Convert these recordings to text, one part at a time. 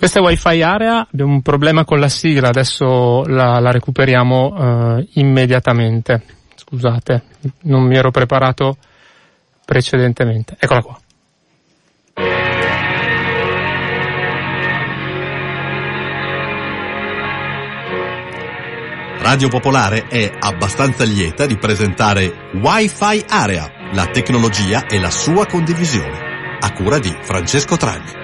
Questa è Wi-Fi area, abbiamo un problema con la sigla, adesso la, la recuperiamo uh, immediatamente. Scusate, non mi ero preparato precedentemente. Eccola qua. Radio Popolare è abbastanza lieta di presentare Wi-Fi Area, la tecnologia e la sua condivisione, a cura di Francesco Tragli.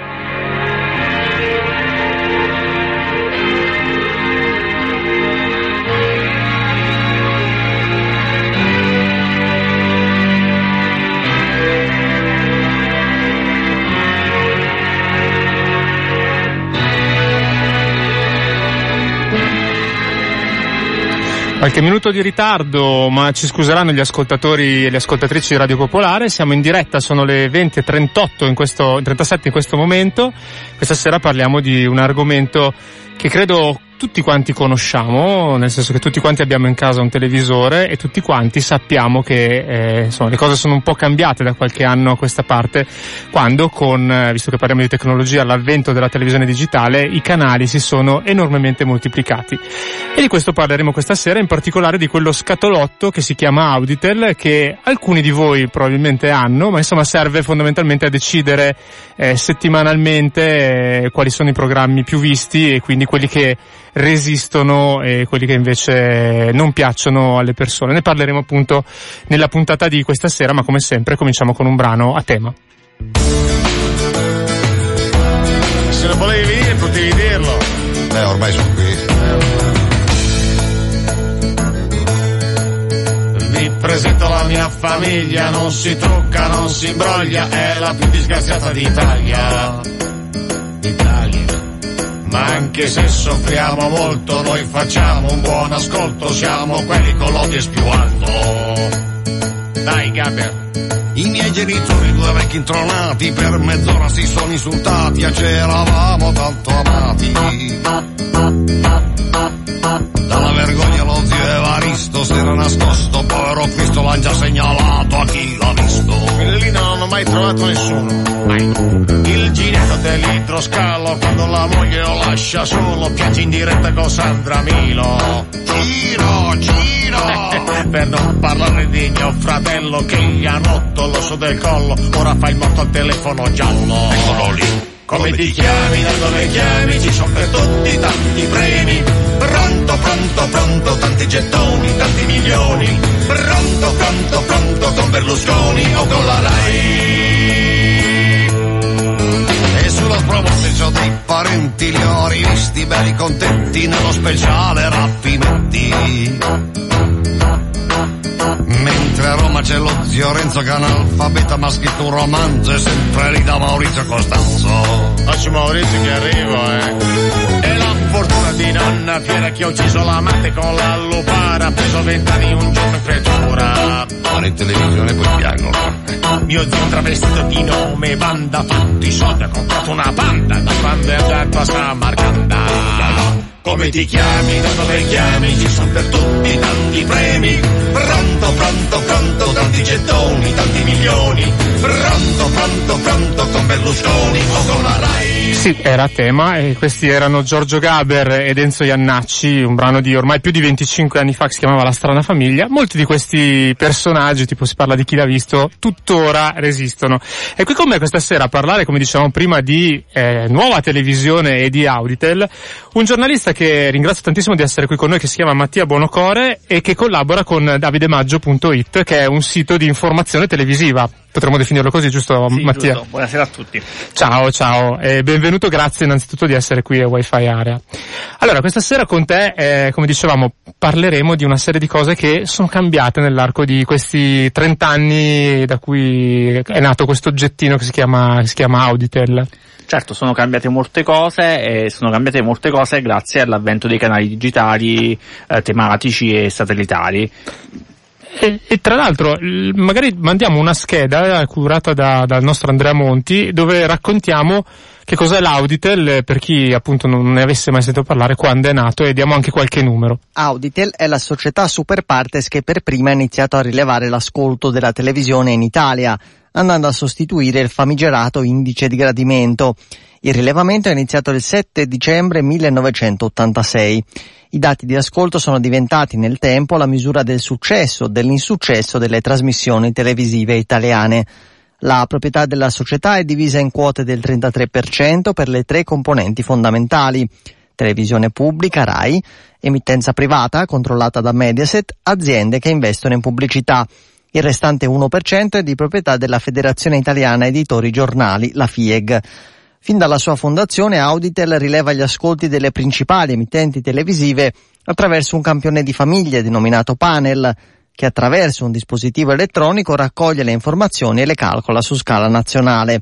Qualche minuto di ritardo, ma ci scuseranno gli ascoltatori e le ascoltatrici di Radio Popolare. Siamo in diretta, sono le 20.38 in questo, 37 in questo momento. Questa sera parliamo di un argomento che credo tutti quanti conosciamo, nel senso che tutti quanti abbiamo in casa un televisore e tutti quanti sappiamo che eh, insomma, le cose sono un po' cambiate da qualche anno a questa parte, quando con, eh, visto che parliamo di tecnologia, l'avvento della televisione digitale, i canali si sono enormemente moltiplicati. E di questo parleremo questa sera, in particolare di quello scatolotto che si chiama Auditel, che alcuni di voi probabilmente hanno, ma insomma serve fondamentalmente a decidere eh, settimanalmente eh, quali sono i programmi più visti e quindi quelli che resistono e quelli che invece non piacciono alle persone. Ne parleremo appunto nella puntata di questa sera, ma come sempre cominciamo con un brano a tema. Se non volevi venire potevi dirlo. Eh, ormai sono qui. Vi presento la mia famiglia, non si trucca, non si imbroglia, è la più disgraziata d'Italia. D'Italia. Ma anche se soffriamo molto, noi facciamo un buon ascolto, siamo quelli con l'odies più alto. Dai, Gabriel. I miei genitori, due vecchi intronati, per mezz'ora si sono insultati e c'eravamo tanto amati. Dalla vergogna lo zio Evaristo si era nascosto, povero Cristo l'han già segnalato a chi l'ha visto. Lì non ho mai trovato nessuno. Mai. Il ginetto dell'idroscalo quando la moglie lo lascia solo piange in diretta con Sandra Milo. Giro, giro! per non parlare di mio fratello che gli ha rotto l'osso del collo, ora fa il morto al telefono giallo. Eccolo lì. Come ti chiami, da dove chiami, ci sono per tutti tanti premi. Pronto, pronto, pronto, tanti gettoni, tanti milioni. Pronto, pronto, pronto, con Berlusconi o con la RAI. E sullo sproposito dei parenti li ho rivisti belli contenti nello speciale rapimenti. Mentre a Roma c'è lo zio Renzo che è analfabeta ma ha scritto un romanzo e sempre lì da Maurizio Costanzo. Oggi Maurizio che arriva, eh. E la fortuna di nonna fiera che ha ucciso l'amante con la lupara, ha preso vent'anni un giorno in frettura. Vanno in televisione poi piangono. Mio zio travestito di nome Banda, tutti i soldi ha comprato una banda, da quando è andato a Samarcanda. Come ti chiami, da dove chiami, ci sono per tutti tanti premi. Pronto, pronto, pronto, tanti gettoni, tanti milioni. Pronto, pronto, pronto, con Berlusconi o con la Rai. Sì, era a tema e questi erano Giorgio Gaber ed Enzo Iannacci, un brano di ormai più di 25 anni fa che si chiamava La strana famiglia. Molti di questi personaggi, tipo si parla di chi l'ha visto, tuttora resistono. E qui con me questa sera a parlare, come dicevamo prima, di eh, nuova televisione e di Auditel, un giornalista che ringrazio tantissimo di essere qui con noi, che si chiama Mattia Buonocore e che collabora con davidemaggio.it, che è un sito di informazione televisiva. Potremmo definirlo così, giusto Sì, Mattia? giusto. Buonasera a tutti. Ciao, ciao, e benvenuto, grazie innanzitutto di essere qui a Wi-Fi Area. Allora, questa sera con te, eh, come dicevamo, parleremo di una serie di cose che sono cambiate nell'arco di questi 30 anni da cui è nato questo oggettino che si chiama, si chiama Auditel. Certo, sono cambiate molte cose e sono cambiate molte cose grazie all'avvento dei canali digitali, eh, tematici e satellitari. E, e tra l'altro, magari mandiamo una scheda eh, curata da- dal nostro Andrea Monti dove raccontiamo che cos'è l'Auditel eh, per chi appunto non ne avesse mai sentito parlare, quando è nato e diamo anche qualche numero. Auditel è la società super partes che per prima ha iniziato a rilevare l'ascolto della televisione in Italia, andando a sostituire il famigerato indice di gradimento. Il rilevamento è iniziato il 7 dicembre 1986. I dati di ascolto sono diventati nel tempo la misura del successo o dell'insuccesso delle trasmissioni televisive italiane. La proprietà della società è divisa in quote del 33% per le tre componenti fondamentali. Televisione pubblica, RAI, emittenza privata controllata da Mediaset, aziende che investono in pubblicità. Il restante 1% è di proprietà della Federazione Italiana Editori Giornali, la FIEG. Fin dalla sua fondazione Auditel rileva gli ascolti delle principali emittenti televisive attraverso un campione di famiglie denominato panel, che attraverso un dispositivo elettronico raccoglie le informazioni e le calcola su scala nazionale.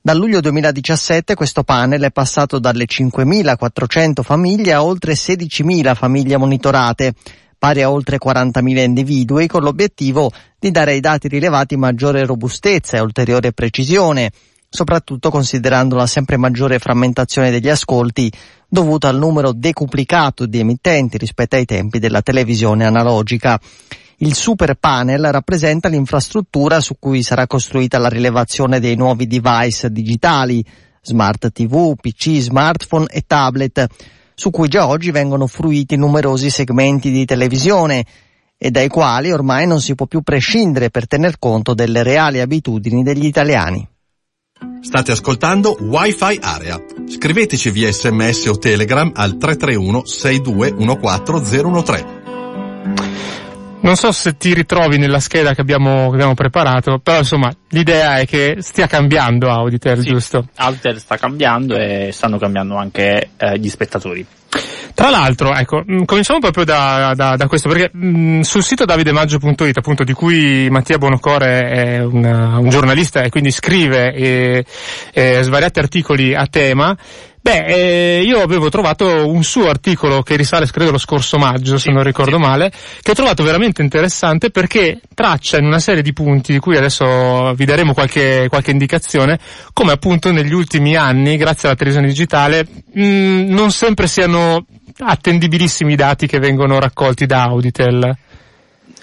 Dal luglio 2017 questo panel è passato dalle 5.400 famiglie a oltre 16.000 famiglie monitorate, pari a oltre 40.000 individui, con l'obiettivo di dare ai dati rilevati maggiore robustezza e ulteriore precisione, soprattutto considerando la sempre maggiore frammentazione degli ascolti dovuta al numero decuplicato di emittenti rispetto ai tempi della televisione analogica. Il super panel rappresenta l'infrastruttura su cui sarà costruita la rilevazione dei nuovi device digitali, smart TV, PC, smartphone e tablet, su cui già oggi vengono fruiti numerosi segmenti di televisione e dai quali ormai non si può più prescindere per tener conto delle reali abitudini degli italiani. State ascoltando Wi-Fi Area. Scriveteci via sms o telegram al 331 6214013. Non so se ti ritrovi nella scheda che abbiamo, che abbiamo preparato, però insomma l'idea è che stia cambiando Auditel, Sì, giusto? Auditel sta cambiando e stanno cambiando anche eh, gli spettatori. Tra l'altro, ecco, mh, cominciamo proprio da, da- da questo, perché mh, sul sito davidemaggio.it, appunto, di cui Mattia Bonocore è un, un giornalista e quindi scrive eh, eh, svariati articoli a tema, Beh, eh, io avevo trovato un suo articolo che risale, credo, lo scorso maggio, se non ricordo male, che ho trovato veramente interessante perché traccia in una serie di punti di cui adesso vi daremo qualche, qualche indicazione, come appunto negli ultimi anni, grazie alla televisione digitale, mh, non sempre siano attendibilissimi i dati che vengono raccolti da Auditel.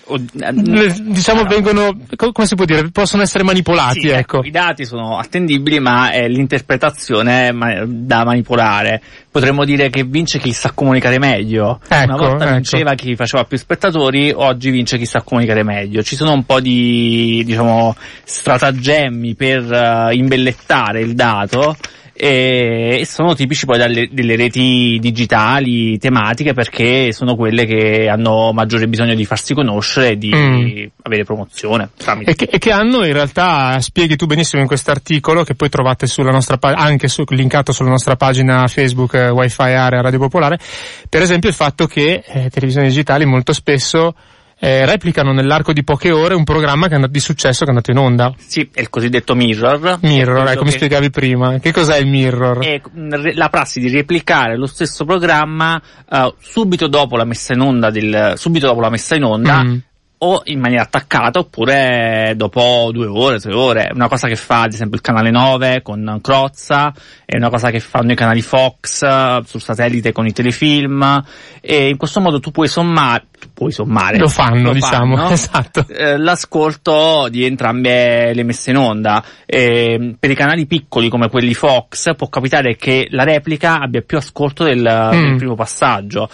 Le- diciamo vengono, co- come si può dire, possono essere manipolati, Sì, ecco. I dati sono attendibili, ma è l'interpretazione ma- da manipolare. Potremmo dire che vince chi sa comunicare meglio. Ecco, Una volta ecco. vinceva chi faceva più spettatori, oggi vince chi sa comunicare meglio. Ci sono un po' di, diciamo, stratagemmi per eh, imbellettare il dato. E sono tipici poi dalle, delle reti digitali tematiche perché sono quelle che hanno maggiore bisogno di farsi conoscere e di Mm. avere promozione E che, e che hanno in realtà, spieghi tu benissimo in quest'articolo, che poi trovate sulla nostra anche su, linkato sulla nostra pagina Facebook eh, Wi-Fi Area Radio Popolare, per esempio il fatto che eh, televisioni digitali molto spesso eh, replicano nell'arco di poche ore un programma che è andato di successo che è andato in onda. Sì, è il cosiddetto mirror. Mirror, Quello ecco, mi che- spiegavi prima. Che cos'è il mirror? È re- la prassi di replicare lo stesso programma eh, subito dopo la messa in onda del, subito dopo la messa in onda Mm. O in maniera attaccata oppure dopo due ore, tre ore. Una cosa che fa ad esempio il canale 9 con Crozza, è una cosa che fanno i canali Fox eh, sul satellite con i telefilm e in questo modo tu puoi sommare, tu puoi sommare. Lo fanno, diciamo, fanno, esatto. eh, l'ascolto di entrambe le messe in onda. E, per i canali piccoli come quelli Fox può capitare che la replica abbia più ascolto del, del primo passaggio.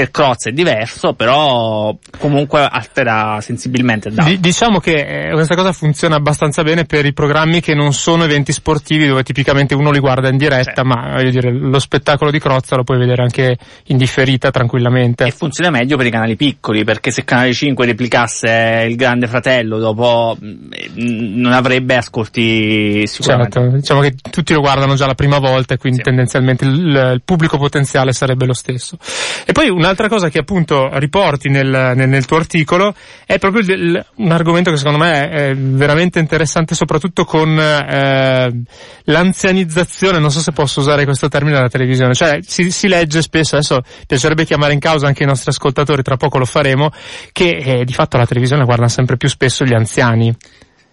Per Crozza è diverso, però comunque altera sensibilmente il dato. Di- diciamo che eh, questa cosa funziona abbastanza bene per i programmi che non sono eventi sportivi dove tipicamente uno li guarda in diretta, Certo. ma voglio dire, lo spettacolo di Crozza lo puoi vedere anche in differita tranquillamente. E funziona meglio per i canali piccoli, perché se Canale 5 replicasse il Grande Fratello dopo mh, eh, non avrebbe ascolti sicuramente. Certo, diciamo che tutti lo guardano già la prima volta e quindi Sì. tendenzialmente il, il pubblico potenziale sarebbe lo stesso. E poi un'altra cosa che appunto riporti nel, nel- nel tuo articolo è proprio il- un argomento che secondo me è, veramente interessante soprattutto con eh, l'anzianizzazione, non so se posso usare questo termine della televisione, cioè si, si legge spesso, adesso piacerebbe chiamare in causa anche i nostri ascoltatori, tra poco lo faremo, che eh, di fatto la televisione la guardano sempre più spesso gli anziani.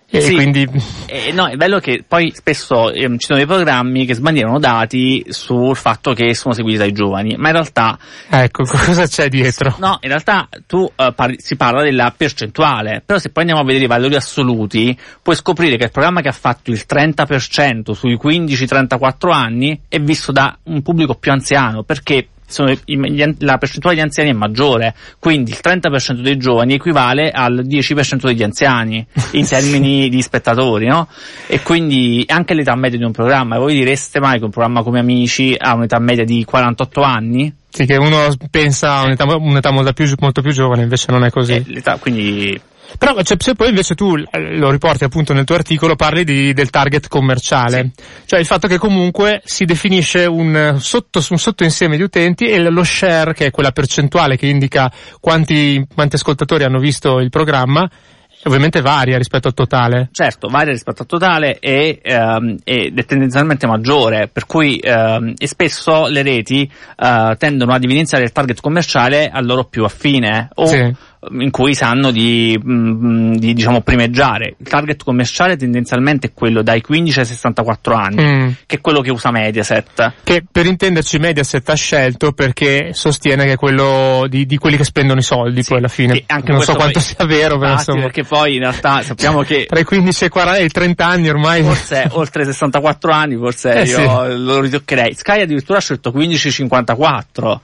E Sì. quindi Eh, no, è bello che poi spesso ehm, ci sono dei programmi che sbandierano dati sul fatto che sono seguiti dai giovani, ma in realtà ecco cosa c'è dietro. No, in realtà tu eh, parli- si parla della percentuale, però se poi andiamo a vedere i valori assoluti, puoi scoprire che il programma che ha fatto il 30% sui 15-34 anni è visto da un pubblico più anziano, perché i- la percentuale di anziani è maggiore, quindi il 30% dei giovani equivale al 10% degli anziani in termini di spettatori, no? E quindi anche l'età media di un programma, voi direste mai che un programma come Amici ha un'età media di 48 anni? Sì, che uno pensa a un'età, un'età molto, più, molto più giovane, invece non è così. Eh, l'età, quindi Però cioè, se poi invece tu eh, lo riporti appunto nel tuo articolo, parli di- del target commerciale, cioè il fatto che comunque si definisce un, sotto, un sottoinsieme di utenti e lo share, che è quella percentuale che indica quanti, quanti ascoltatori hanno visto il programma, ovviamente varia rispetto al totale. certo varia rispetto al totale e, ehm, ed è tendenzialmente maggiore, per cui ehm, e spesso le reti eh, tendono ad evidenziare il target commerciale a loro più affine o Sì. In cui sanno di, mm, di diciamo primeggiare. Il target commerciale tendenzialmente è quello dai 15 ai 64 anni, Mm. che è quello che usa Mediaset. Che per intenderci Mediaset ha scelto perché sostiene che è quello di, di quelli che spendono i soldi poi alla fine. Sì, anche non so quanto sia vero, però insomma. perché poi in realtà sappiamo che Tra i 15 e i 40 e i 30 anni ormai. forse oltre i 64 anni forse Eh, io lo ritoccherei Sky addirittura ha scelto 15-54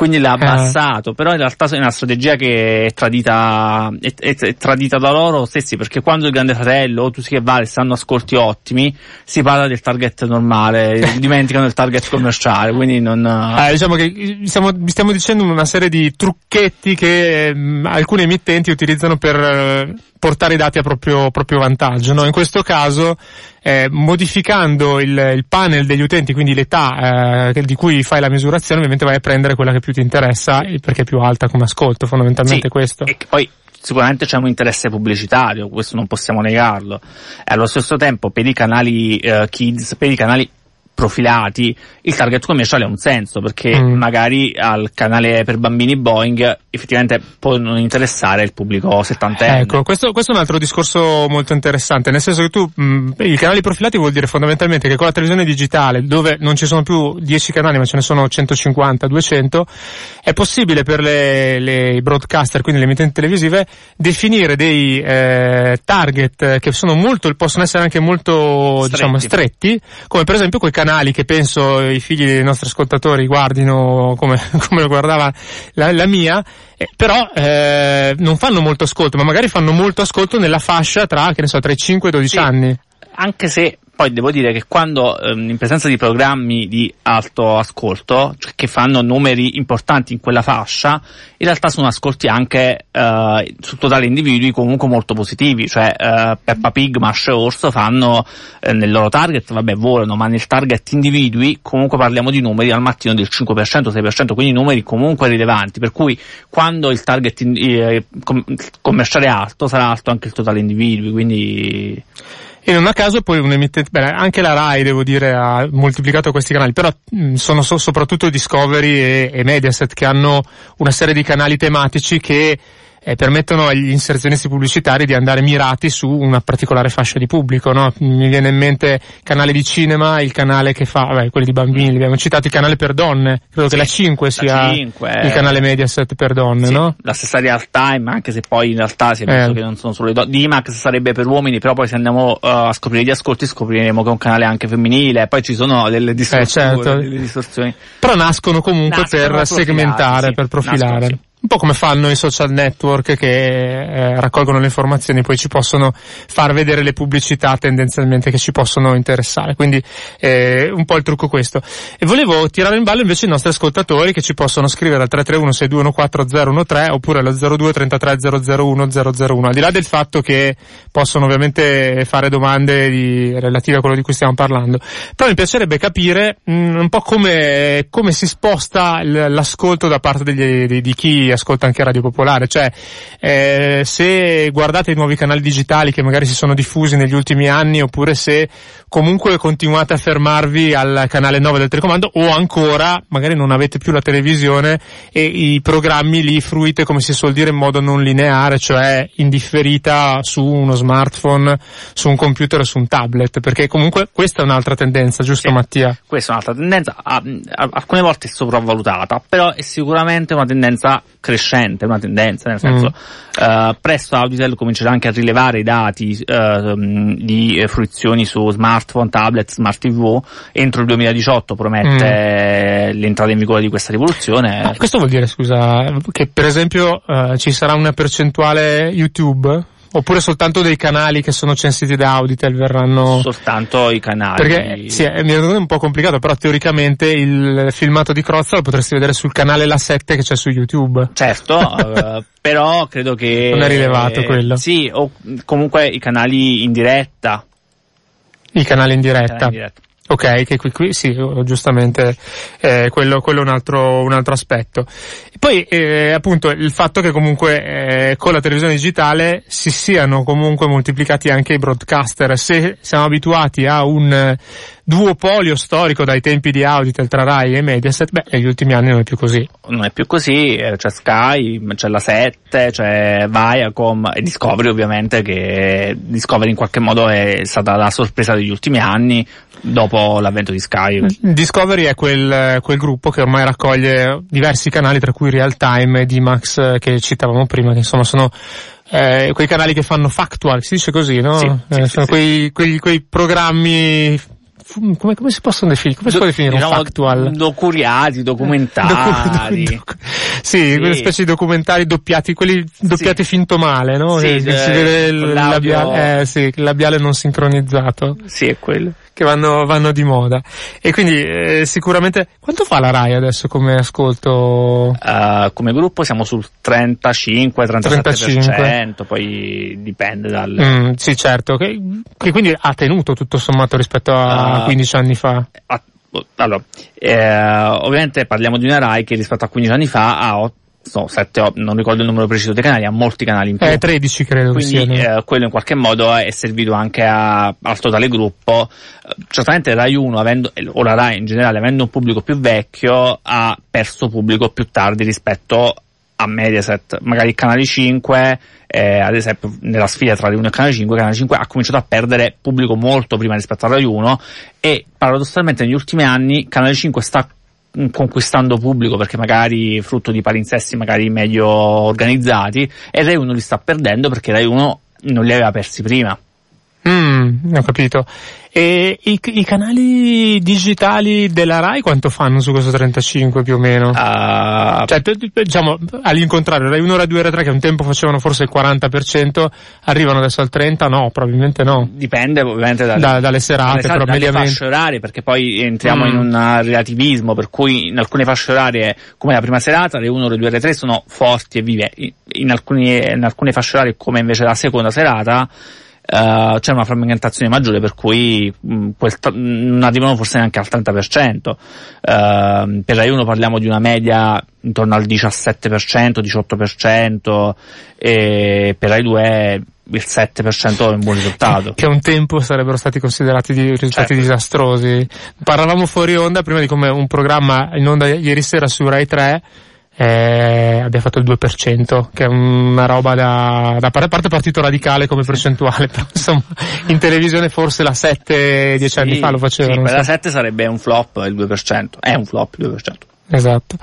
quindi l'ha Eh. abbassato però in realtà è una strategia che è tradita è, è- è tradita da loro stessi perché quando il grande fratello o tu che vale stanno ascolti ottimi si parla del target normale dimenticano il target commerciale quindi non Eh, diciamo che stiamo, stiamo dicendo una serie di trucchetti che ehm, alcuni emittenti utilizzano per eh, portare i dati a proprio, proprio vantaggio. No? In questo caso, eh, modificando il, il panel degli utenti, quindi l'età eh, di cui fai la misurazione, ovviamente vai a prendere quella che più ti interessa perché è più alta come ascolto, fondamentalmente Sì, questo. E poi sicuramente c'è un interesse pubblicitario, questo non possiamo negarlo. E allo stesso tempo per i canali eh, kids, per i canali profilati, il target commerciale ha un senso, perché Mm. magari al canale per bambini Boeing effettivamente può non interessare il pubblico settantenne. Ecco, questo, questo è un altro discorso molto interessante, nel senso che tu, mh, i canali profilati vuol dire fondamentalmente che con la televisione digitale, dove non ci sono più 10 canali ma ce ne sono 150, 200, è possibile per le, le i broadcaster, quindi le emittenti televisive, definire dei eh, target che sono molto, possono essere anche molto, Stretti. diciamo, stretti, come per esempio quei canali che penso i figli dei nostri ascoltatori guardino come, come lo guardava la, la mia, eh, però eh, non fanno molto ascolto, ma magari fanno molto ascolto nella fascia tra, che ne so, tra i 5 e i 12 Sì. anni. Anche se poi devo dire che quando ehm, in presenza di programmi di alto ascolto, cioè che fanno numeri importanti in quella fascia, in realtà sono ascolti anche eh, sul totale individui comunque molto positivi, cioè eh, Peppa Pig, Masce e Orso fanno eh, nel loro target, vabbè volano, ma nel target individui comunque parliamo di numeri al mattino del 5%, 6%, quindi numeri comunque rilevanti, per cui quando il target in- eh, com- commerciale è alto sarà alto anche il totale individui, quindi E non a caso poi un emittente, beh, anche la RAI devo dire ha moltiplicato questi canali, però mh, sono so- soprattutto Discovery e, e Mediaset che hanno una serie di canali tematici che eh, permettono agli inserzionisti pubblicitari di andare mirati su una particolare fascia di pubblico, no? Mi viene in mente il canale di cinema, il canale che fa, vabbè, quelli di bambini, li abbiamo citato, il canale per donne, credo che la 5 sia 5, il canale Mediaset per donne, Sì, no? La stessa real time, anche se poi in realtà si è visto Eh. che non sono solo le donne. Dimax sarebbe per uomini, però poi se andiamo uh, a scoprire gli ascolti scopriremo che è un canale anche femminile, poi ci sono delle distorsioni. certo. delle distorsioni. Però nascono comunque Nascono per segmentare, sì. per profilare. Nascono, sì. Un po' come fanno i social network che eh, raccolgono le informazioni, poi ci possono far vedere le pubblicità tendenzialmente che ci possono interessare. Quindi eh, un po' il trucco questo. E volevo tirare in ballo invece i nostri ascoltatori che ci possono scrivere al 331 6214013 oppure allo 02 33 001 001. Al di là del fatto che possono ovviamente fare domande di- relative a quello di cui stiamo parlando. Però mi piacerebbe capire mh, un po' come, come si sposta l'ascolto da parte degli- di, di chi chi ascolta anche Radio Popolare, cioè eh, se guardate i nuovi canali digitali che magari si sono diffusi negli ultimi anni oppure se comunque continuate a fermarvi al canale 9 del telecomando o ancora magari non avete più la televisione e i programmi li fruite come si suol dire in modo non lineare, cioè indifferita su uno smartphone, su un computer o su un tablet, perché comunque questa è un'altra tendenza, giusto Sì. Mattia? Questa è un'altra tendenza, alcune volte è sopravvalutata, però è sicuramente una tendenza crescente, una tendenza, nel senso, eh, presto Auditel comincerà anche a rilevare i dati mh, di eh, fruizioni su smartphone, tablet, smart TV, entro il 2018 promette l'entrata in vigore di questa rivoluzione. Ah, questo vuol dire, scusa, che per esempio eh, ci sarà una percentuale YouTube? Oppure soltanto dei canali che sono censiti da Auditel verranno... soltanto i canali. Perché sì, è, mi un po' complicato, però teoricamente il filmato di Crozza lo potresti vedere sul canale La 7 che c'è su YouTube. Certo, eh, però credo che... Non è rilevato quello. Sì, o comunque i canali in diretta. I canali in i diretta. canali in diretta. Ok, che qui, qui sì, giustamente eh, quello, quello è un altro, un altro aspetto. Poi eh, appunto il fatto che comunque eh, con la televisione digitale si siano comunque moltiplicati anche i broadcaster. Se siamo abituati a un eh, duopolio storico dai tempi di Auditel tra Rai e Mediaset, beh, negli ultimi anni non è più così. Non è più così, eh, c'è Sky, c'è la 7, c'è Viacom e Discovery ovviamente che Discovery in qualche modo è stata la sorpresa degli ultimi anni dopo l'avvento di Sky. Discovery è quel, quel gruppo che ormai raccoglie diversi canali, tra cui Real Time e D-Max eh, che citavamo prima, che insomma sono eh, quei canali che fanno factual, si dice così, no? Sì, Eh, sì, sono sì, quei, quei, quei programmi, come, come si possono definire? Come si può definire un Diciamo, factual? Docuriati, documentari. Docu- docu- sì, Sì. quelle specie di documentari doppiati, quelli doppiati finto male, no? Sì, che, che si eh, vede il labiale, eh, sì, il labiale non sincronizzato Sì, è quello che vanno, vanno di moda. E quindi eh, sicuramente quanto fa la RAI adesso come ascolto? Uh, come gruppo siamo sul 35-37%, poi dipende dal... Mm, sì, certo, che, che, quindi ha tenuto tutto sommato rispetto a ah. uh, 15 anni fa. A, allora, eh, ovviamente parliamo di una RAI che rispetto a 15 anni fa ha 8 so, 7, non ricordo il numero preciso dei canali, ha molti canali in più. Eh, 13 credo. Quindi eh, quello in qualche modo è servito anche a, al totale gruppo. Eh, certamente Rai 1, avendo, o la Rai in generale, avendo un pubblico più vecchio, ha perso pubblico più tardi rispetto a Mediaset. Magari il canale 5, eh, ad esempio nella sfida tra Rai 1 e canale 5, canale 5 ha cominciato a perdere pubblico molto prima rispetto a Rai 1 e paradossalmente negli ultimi anni canale 5 sta conquistando pubblico perché magari frutto di palinsesti magari meglio organizzati e Rai 1 li sta perdendo perché Rai 1 non li aveva persi prima. Mm, ho capito. E i, i canali digitali della Rai quanto fanno su questo 35 più o meno? Uh, Cioè, diciamo, all'incontrario, Rai 1, Rai 2, Rai 3 che un tempo facevano forse il 40%, arrivano adesso al 30%? No, probabilmente no. dipende ovviamente dalle, Da- dalle serate, dalle, però dalle fasce orarie perché poi entriamo Mm. in un relativismo per cui in alcune fasce orarie come la prima serata le 1, le 2, le 3 sono forti e vive in, in alcuni, in alcune fasce orarie come invece la seconda serata eh, c'è una frammentazione maggiore per cui mh, quel t- non arrivano forse neanche al 30%. Eh, per Rai 1 parliamo di una media intorno al 17%, 18% e per Rai 2 il 7% è un buon risultato. Che un tempo sarebbero stati considerati risultati Certo. disastrosi. Parlavamo fuori onda prima di come un programma in onda ieri sera su Rai 3 eh, abbia fatto il 2%, che è una roba da, da parte partito radicale come percentuale, però insomma in televisione forse la 7-10 anni fa lo facevano. Sì, so. 7 sarebbe un flop il 2%. È un flop il 2%. Esatto.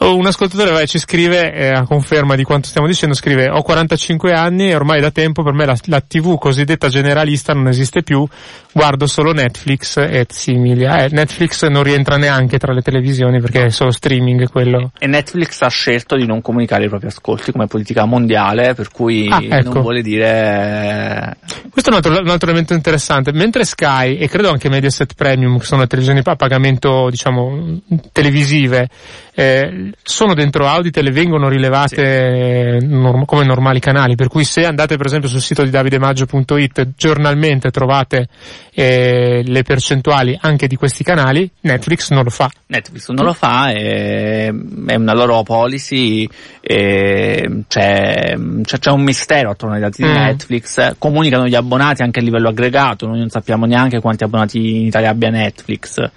Oh, un ascoltatore vai, ci scrive, eh, a conferma di quanto stiamo dicendo, scrive ho 45 anni e ormai da tempo per me la, la TV cosiddetta generalista non esiste più, guardo solo Netflix e simili. Eh, Netflix non rientra neanche tra le televisioni perché è solo streaming quello. E Netflix ha scelto di non comunicare i propri ascolti come politica mondiale, per cui Ah, ecco. non vuole dire... Questo è un altro, un altro elemento interessante. Mentre Sky e credo anche Mediaset Premium, che sono le televisioni a pagamento, diciamo, televisive, eh, sono dentro Audit e le vengono rilevate sì. norm- come normali canali, per cui se andate per esempio sul sito di davidemaggio.it giornalmente trovate eh, le percentuali anche di questi canali, Netflix non lo fa. Netflix non lo fa, è, è una loro policy, c'è, c'è, c'è, un mistero attorno ai dati mm. di Netflix, comunicano gli abbonati anche a livello aggregato, noi non sappiamo neanche quanti abbonati in Italia abbia Netflix.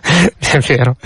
è vero.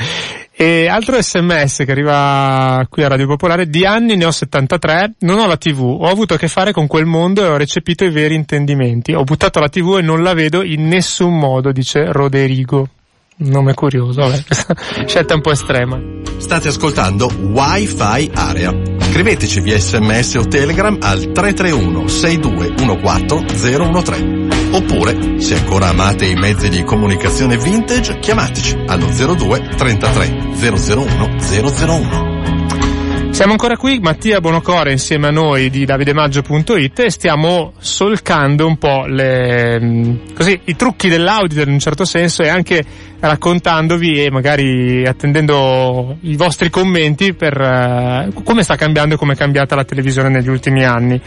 E altro sms che arriva qui a Radio Popolare, di anni ne ho 73, non ho la tv, ho avuto a che fare con quel mondo e ho recepito i veri intendimenti. Ho buttato la tv e non la vedo in nessun modo, dice Roderigo. Nome curioso, vabbè. scelta un po' estrema. State ascoltando Wi-Fi Area. Scriveteci via sms o telegram al 331 6214 013. Oppure, se ancora amate i mezzi di comunicazione vintage, chiamateci allo 02 33 001 001. Siamo ancora qui, Mattia Bonocore insieme a noi di davidemaggio.it e stiamo solcando un po' le, così, i trucchi dell'auditor in un certo senso e anche raccontandovi e magari attendendo i vostri commenti per uh, come sta cambiando e come è cambiata la televisione negli ultimi anni.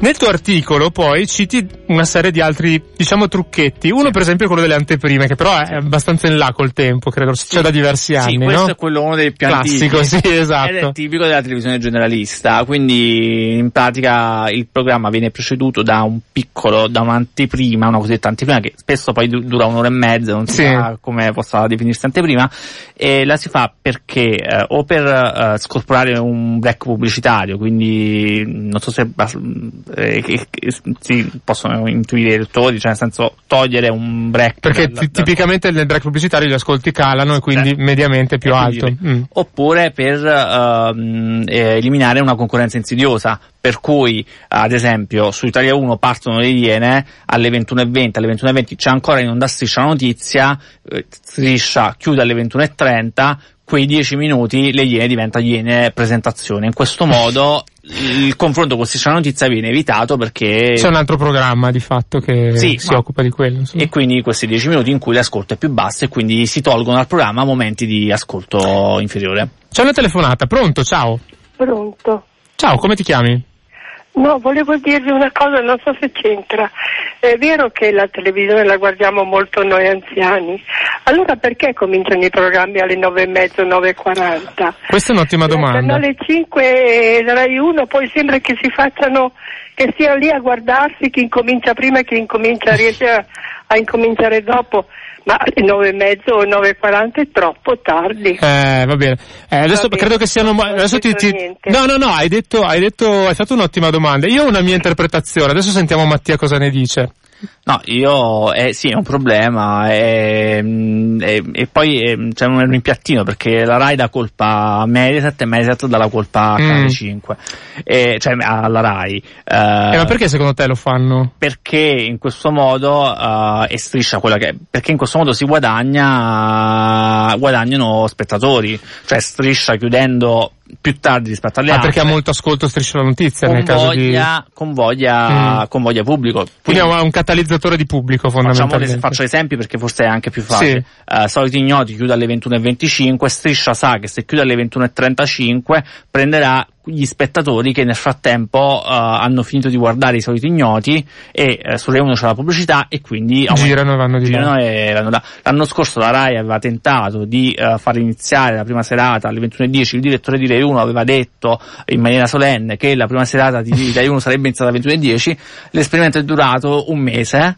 Nel tuo articolo poi citi una serie di altri, diciamo, trucchetti. Uno per esempio è quello delle anteprime, che però è abbastanza in là col tempo, credo, c'è sì. da diversi anni. Sì, questo no? è quello uno dei più Classico, antichi. sì, esatto. Ed è tipico della televisione generalista, quindi in pratica il programma viene preceduto da un piccolo, da un'anteprima, una cosiddetta anteprima che spesso poi dura un'ora e mezza, non si sì. sa come possa definirsi anteprima, e la si fa perché eh, o per eh, scorporare un break pubblicitario, quindi non so se eh, si possono intuire i lettori, cioè nel senso togliere un break. Perché dalla, tipicamente nel break pubblicitario gli ascolti calano e quindi mediamente più alto. Mm. Oppure per ehm, eh, eliminare una concorrenza insidiosa, per cui ad esempio su Italia 1 partono le Iene alle 21.20, alle 21.20 c'è ancora in onda striscia la notizia, eh, striscia chiude alle 21.30, quei 10 minuti le Iene diventa Iene presentazione. In questo modo il confronto con Striscia la notizia viene evitato perché c'è un altro programma di fatto che sì, si occupa di quello. Insomma. E quindi questi 10 minuti in cui l'ascolto è più basso e quindi si tolgono dal programma momenti di ascolto inferiore. C'è una telefonata, pronto, ciao. Pronto. Ciao, come ti chiami? No, volevo dirvi una cosa, non so se c'entra. È vero che la televisione la guardiamo molto noi anziani, allora perché cominciano i programmi alle nove e mezzo, nove e quaranta? Questa è un'ottima domanda. Alle 5 Rai 1 poi sembra che si facciano, che stiano lì a guardarsi chi incomincia prima e chi incomincia, riesce a, a incominciare dopo. Ma alle nove e mezzo o nove e quaranta è troppo tardi. Eh, va bene. Eh, adesso va credo bene. che siano, adesso ti, ti... no, no, no, hai detto, hai detto, hai fatto un'ottima domanda. Io ho una mia interpretazione, adesso sentiamo Mattia cosa ne dice. No, io, eh, sì, è un problema, e, e, poi eh, c'è un, un impiattino perché la RAI dà colpa a Mediaset e Mediaset dà la colpa a Canale mm. 5, e, cioè alla RAI. Uh, eh, ma perché secondo te lo fanno? Perché in questo modo uh, è striscia quella che, perché in questo modo si guadagna, guadagnano spettatori, cioè striscia chiudendo più tardi rispetto alle ah, altre. perché ha molto ascolto striscia la notizia nel caso di... Convoglia, mm. convoglia pubblico. Quindi, Quindi è un catalizzatore di pubblico fondamentalmente. Facciamo, faccio esempi perché forse è anche più facile. Sì. Uh, Soliti Ignoti chiude alle 21.25, Striscia sa che se chiude alle 21.35 prenderà gli spettatori che nel frattempo uh, hanno finito di guardare i soliti ignoti e uh, su Rai 1 c'è la pubblicità e quindi girano e vanno di girano e vanno là. L'anno scorso la Rai aveva tentato di uh, far iniziare la prima serata alle 21.10, il direttore di Rai 1 aveva detto in maniera solenne che la prima serata di Rai 1 sarebbe iniziata alle 21.10, l'esperimento è durato un mese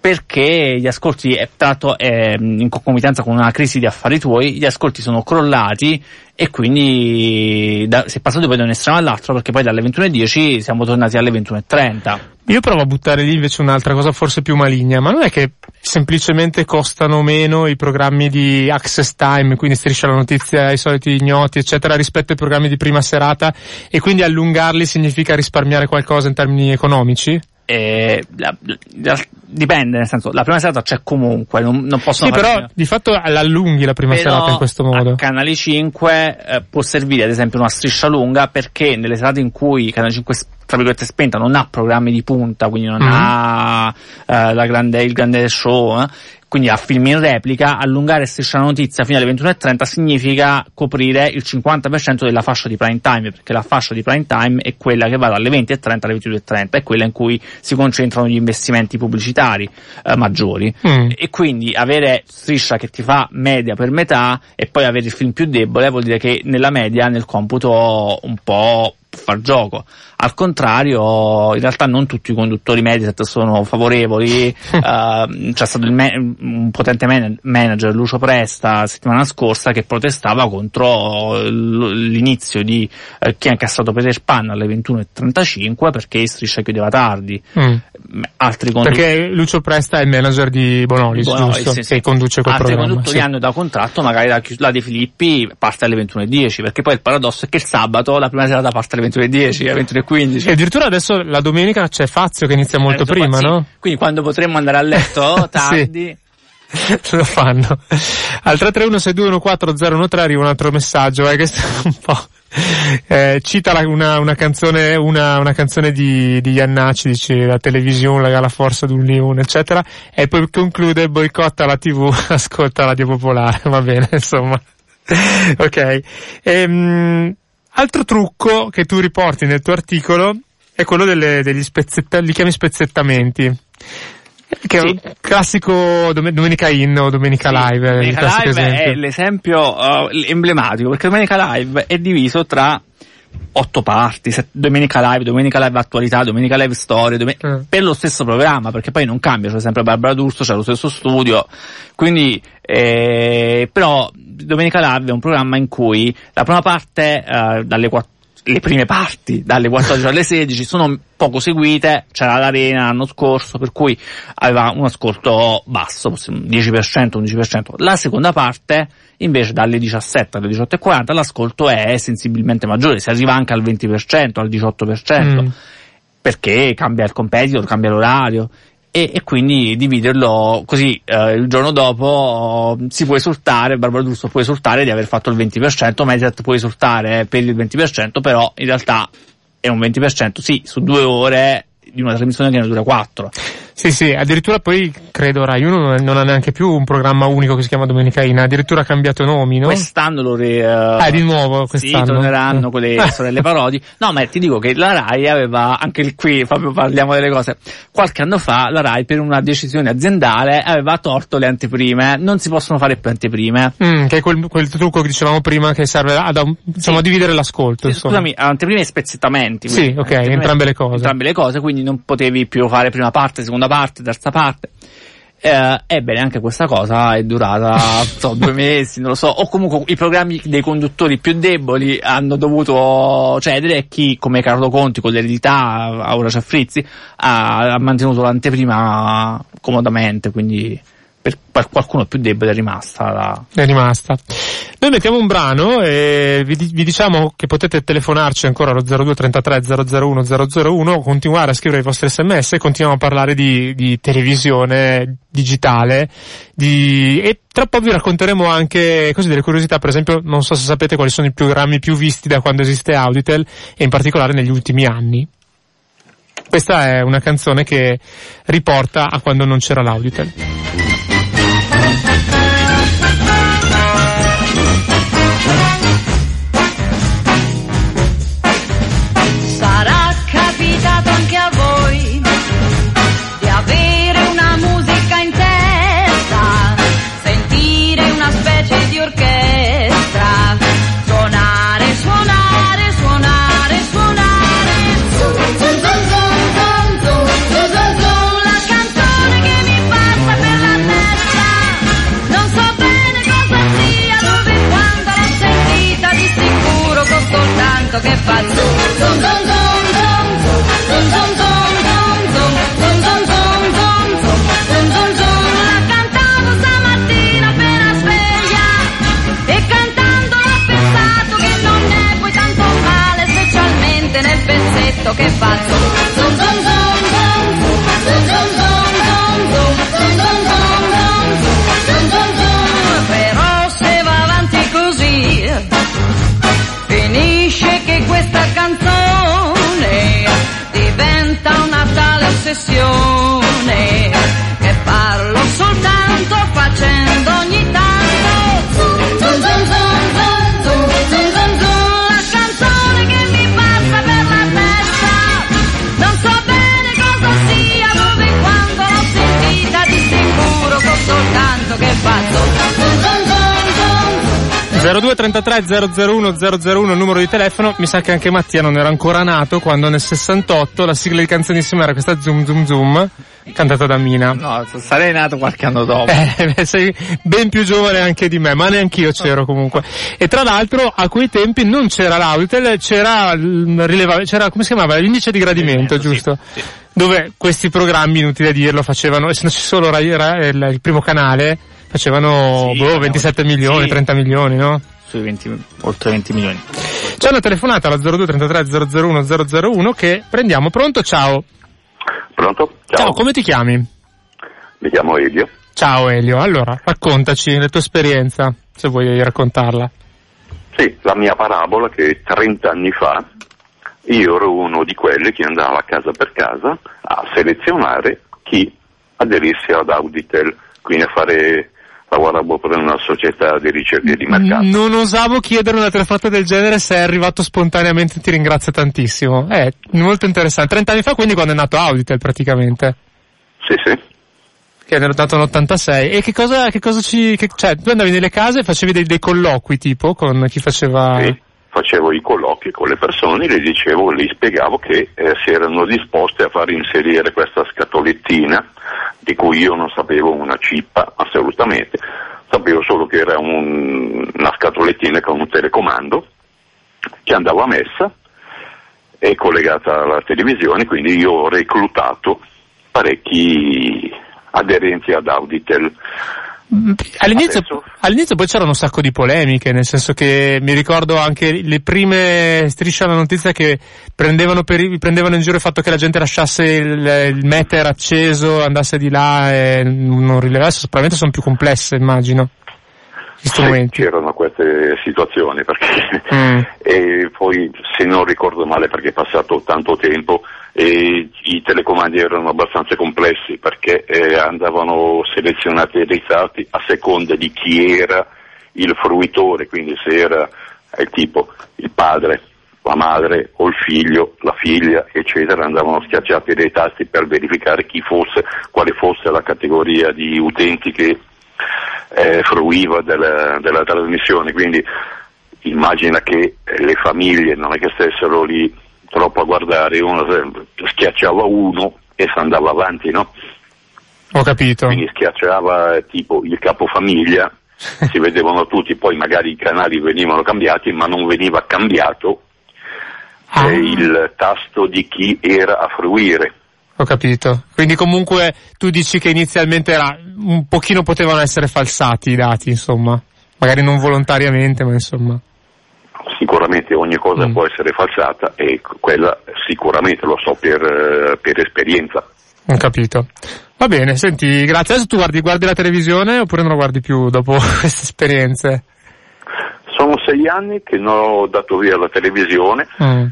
perché gli ascolti, tra l'altro eh, in concomitanza con una crisi di affari tuoi, gli ascolti sono crollati e quindi da, si è passato poi da un estremo all'altro perché poi dalle 21.10 siamo tornati alle 21.30. Io provo a buttare lì invece un'altra cosa forse più maligna, ma non è che semplicemente costano meno i programmi di access time, quindi striscia la notizia ai soliti ignoti, eccetera, rispetto ai programmi di prima serata e quindi allungarli significa risparmiare qualcosa in termini economici? Eh, la, la, dipende, nel senso, la prima serata c'è comunque, non, non possono Sì, però di fatto l'allunghi la prima però, serata in questo modo. Canale 5 eh, può servire ad esempio una striscia lunga perché nelle serate in cui Canale 5 tra virgolette spenta, non ha programmi di punta, quindi non Mhm. ha eh, la grande, il grande show, eh. quindi a film in replica, allungare striscia la notizia fino alle 21.30 significa coprire il 50% della fascia di prime time, perché la fascia di prime time è quella che va dalle 20.30 alle 22.30, è quella in cui si concentrano gli investimenti pubblicitari eh, maggiori. Mm. E quindi avere striscia che ti fa media per metà e poi avere il film più debole vuol dire che nella media, nel computo, un po' far gioco. Al contrario, in realtà non tutti i conduttori Mediaset sono favorevoli. eh, c'è stato il ma- un potente man- manager, Lucio Presta, settimana scorsa, che protestava contro l- l'inizio di eh, chi ha incassato Peter Pan alle 21.35 perché Striscia chiudeva tardi. Mm. Altri conduttori Perché Lucio Presta è il manager di Bonolis, Bonolis, giusto? sì, sì. Che conduce quel Altri programma. conduttori sì. hanno da contratto magari la, chius- la De Filippi parte alle 21.10 perché poi il paradosso è che il sabato la prima serata parte alle 21.10 alle 21.15 E addirittura adesso la domenica c'è Fazio che inizia molto Eh, prima, sì. no? quindi quando potremmo andare a letto tardi Lo fanno. Al 331-6214013 arriva un altro messaggio, eh, questo è un po'. Eh, cita la- una, una canzone, una, una canzone di, di Iannacci, dice la televisione, la, la forza d'un leone, eccetera, e poi conclude boicotta la tv, ascolta la radio popolare, va bene, insomma. ok. Ehm, altro trucco che tu riporti nel tuo articolo è quello delle, degli spezzetta, li chiami spezzettamenti. Che è un classico dom- Domenica In o Domenica Live. eh, Domenica Live esempio. è l'esempio eh, emblematico perché Domenica Live è diviso tra otto parti, se- Domenica Live, Domenica Live Attualità, Domenica Live Storie, Dome- Mm. per lo stesso programma, perché poi non cambia, c'è sempre Barbara D'Urso, c'è lo stesso studio, quindi, eh, però Domenica Live è un programma in cui la prima parte, eh, dalle quatt- le prime parti, dalle 14 alle 16, sono poco seguite, c'era l'Arena l'anno scorso, per cui aveva un ascolto basso, possiamo- 10%, 11%. La seconda parte, invece, dalle 17 alle 18.40, l'ascolto è sensibilmente maggiore, si arriva anche al 20%, al 18%, Mm. perché cambia il competitor, cambia l'orario. E, e quindi dividerlo così eh, il giorno dopo eh, si può esultare, Barbara D'Urso può esultare di aver fatto il 20%, Mediaset può esultare per il 20%, però in realtà è un 20%, sì, su due ore di una trasmissione che ne dura quattro. Sì, sì, addirittura poi credo Rai 1 non, ha neanche più un programma unico che si chiama Domenica In, ha addirittura cambiato nomi, no? Quest'anno lo re, Ah, di nuovo Sì, quest'anno. torneranno Eh. quelle sorelle parodi. No, ma ti dico che la RAI aveva, anche qui proprio parliamo delle cose, qualche anno fa la RAI per una decisione aziendale aveva torto le anteprime, non si possono fare più anteprime. Mm, che è quel, quel trucco che dicevamo prima che serve ad, insomma, Sì. a dividere l'ascolto. Sì, insomma. Scusami, anteprime e spezzettamenti. Sì, quindi, ok, anteprime- entrambe le cose. Entrambe le cose, quindi non potevi più fare prima parte, seconda parte, terza parte. Eh, ebbene, anche questa cosa è durata so, due mesi, non lo so, o comunque i programmi dei conduttori più deboli hanno dovuto cedere e chi, come Carlo Conti con l'eredità, ora c'è Frizzi, ha, ha mantenuto l'anteprima comodamente, quindi per, qualcuno più debole è rimasta la, è rimasta. Noi mettiamo un brano e vi, vi diciamo che potete telefonarci ancora allo 0233 001 001, continuare a scrivere i vostri sms e continuiamo a parlare di, di televisione digitale di, e tra un po' vi racconteremo anche così delle curiosità, per esempio non so se sapete quali sono i programmi più visti da quando esiste Auditel e in particolare negli ultimi anni. Questa è una canzone che riporta a quando non c'era l'Auditel. 0233 001 001 il numero di telefono, mi sa che anche Mattia non era ancora nato quando nel 68 la sigla di canzonissima era questa Zoom Zoom Zoom cantata da Mina. No, sarei nato qualche anno dopo. Eh, sei ben più giovane anche di me, ma neanch'io c'ero comunque. E tra l'altro a quei tempi non c'era l'Auditel, c'era, il rileva- c'era come si chiamava? L'indice di gradimento, giusto? Sì, sì. Dove questi programmi, inutile dirlo, facevano, essendoci solo il primo canale, facevano Sì, boh, parliamo 27 di- milioni, sì. 30 milioni, no? Sui 20, oltre 20 milioni. C'è una telefonata alla 02 33 001 001 che prendiamo. Pronto? Ciao. Pronto? Ciao, come ti chiami? Mi chiamo Elio. Ciao Elio, allora raccontaci la tua esperienza, se vuoi raccontarla. Sì, la mia parabola che 30 anni fa io ero uno di quelli che andava casa per casa a selezionare chi aderissi ad Auditel, quindi a fare lavoravo per una società di ricerca e di mercato. Non osavo chiedere una telefonata del genere, se è arrivato spontaneamente ti ringrazio tantissimo. È molto interessante. 30 anni fa quindi quando è nato Auditel praticamente, Sì, sì. che è nato nell'86. E che cosa, che cosa ci... Che, cioè, tu andavi nelle case e facevi dei, dei colloqui tipo con chi faceva... Sì, facevo i colloqui con le persone, le dicevo, gli spiegavo che eh, si erano disposti a far inserire questa scatolettina di cui io non sapevo una cippa assolutamente, sapevo solo che era un- una scatolettina con un telecomando che andava messa e collegata alla televisione, quindi io ho reclutato parecchi aderenti ad Auditel. All'inizio, all'inizio poi c'erano un sacco di polemiche, nel senso che mi ricordo anche le prime strisce alla notizia che prendevano, per, prendevano in giro il fatto che la gente lasciasse il, il meter acceso, andasse di là e non rilevasse, probabilmente sono più complesse immagino. Sì, strumenti. c'erano queste situazioni perché Mm. e poi se non ricordo male perché è passato tanto tempo e i telecomandi erano abbastanza complessi perché eh, andavano selezionati dei dati a seconda di chi era il fruitore, quindi se era il tipo il padre, la madre o il figlio, la figlia, eccetera, andavano schiacciati dei tasti per verificare chi fosse, quale fosse la categoria di utenti che eh, fruiva della, della trasmissione, quindi immagina che eh, le famiglie non è che stessero lì troppo a guardare, uno schiacciava uno e si andava avanti, no? Ho capito. Quindi schiacciava eh, tipo il capofamiglia, si vedevano tutti, poi magari i canali venivano cambiati, ma non veniva cambiato Ah, eh, il tasto di chi era a fruire. Ho capito. Quindi comunque tu dici che inizialmente era, un pochino potevano essere falsati i dati, insomma. Magari non volontariamente, ma insomma. Sicuramente ogni cosa Mm. può essere falsata e quella sicuramente lo so per, eh, per esperienza. Ho capito. Va bene, senti, grazie. Adesso tu guardi, guardi la televisione oppure non la guardi più dopo queste esperienze? Sono sei anni che non ho dato via la televisione, Mm.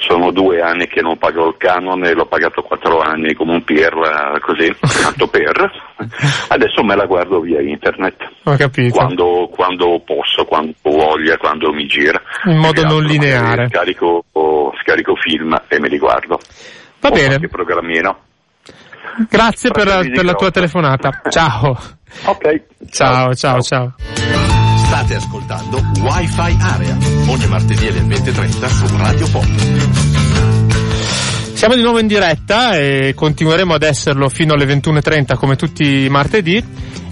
Sono due anni che non pago il canone, l'ho pagato quattro anni come un pirla, così, tanto per. Adesso me la guardo via internet, Ho capito. quando, quando posso, quando voglia, quando mi gira. In modo non altro, lineare. eh, Scarico, scarico film e me li guardo. Va O bene. qualche programmino. Grazie per, per la tua telefonata. Ciao. Ok. Ciao, ciao, ciao. State ascoltando Wi-Fi Area, ogni martedì alle 20.30 su Radio Pop. Siamo di nuovo in diretta e continueremo ad esserlo fino alle 21.30 come tutti i martedì.